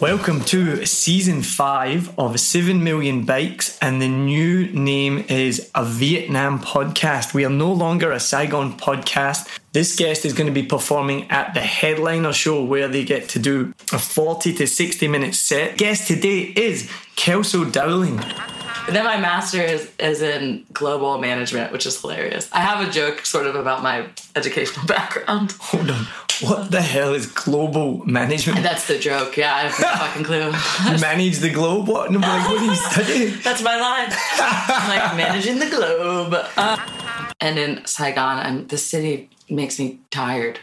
Welcome to season five of 7 Million Bikes, and the new name is a Vietnam podcast. We are no longer a Saigon podcast. This guest is going to be performing at the headliner show where they get to do a 40 to 60 minute set. Guest today is Kelso Dowling. And then my master's is in global management, which is hilarious. I have a joke sort of about my educational background. Hold on. What the hell is global management? That's the joke. Yeah, I have no fucking clue. Manage the globe? What? No, like, what are you studying? That's my line. I'm like managing the globe. Uh, and in Saigon, I'm, the city makes me tired.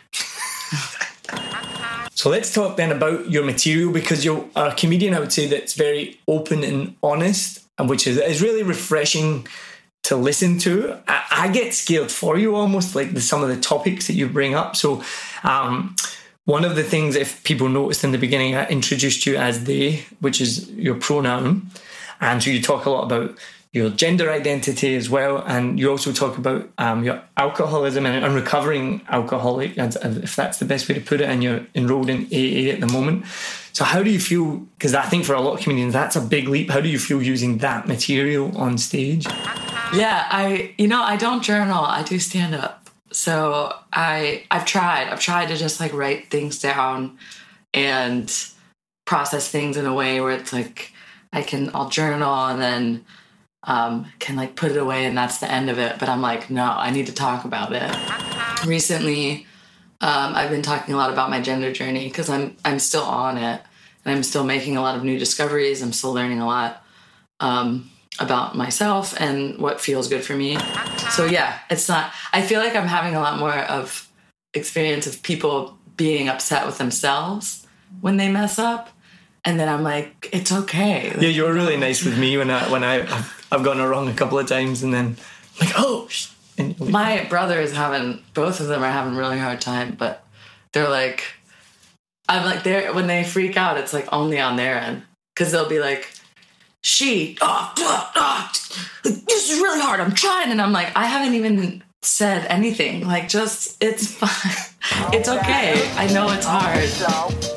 So let's talk then about your material because you're a comedian, I would say, that's very open and honest, and which is, is really refreshing to listen to. I, I get scared for you almost, like the, some of the topics that you bring up. So, um, one of the things, if people noticed in the beginning, I introduced you as they, which is your pronoun. And so you talk a lot about your gender identity as well. And you also talk about um, your alcoholism and, and recovering alcoholic, if that's the best way to put it. And you're enrolled in AA at the moment. So, how do you feel? Because I think for a lot of comedians, that's a big leap. How do you feel using that material on stage? Yeah, I you know, I don't journal. I do stand up. So I I've tried. I've tried to just like write things down and process things in a way where it's like I can I'll journal and then um, can like put it away and that's the end of it. But I'm like, no, I need to talk about it. Recently, um, I've been talking a lot about my gender journey because I'm I'm still on it and I'm still making a lot of new discoveries. I'm still learning a lot um, about myself and what feels good for me. So yeah, it's not. I feel like I'm having a lot more of experience of people being upset with themselves when they mess up, and then I'm like, it's okay. Yeah, you were really nice with me when I when I I've, it wrong a couple of times, and then like oh, sh-, and you're like, My brother is having both of them are having a really hard time, but they're like, I'm like they're when they freak out, it's like only on their end because they'll be like, she, oh, oh, oh, this is really hard. I'm trying, and I'm like, I haven't even said anything. Like, just it's fine. It's okay. I know it's hard.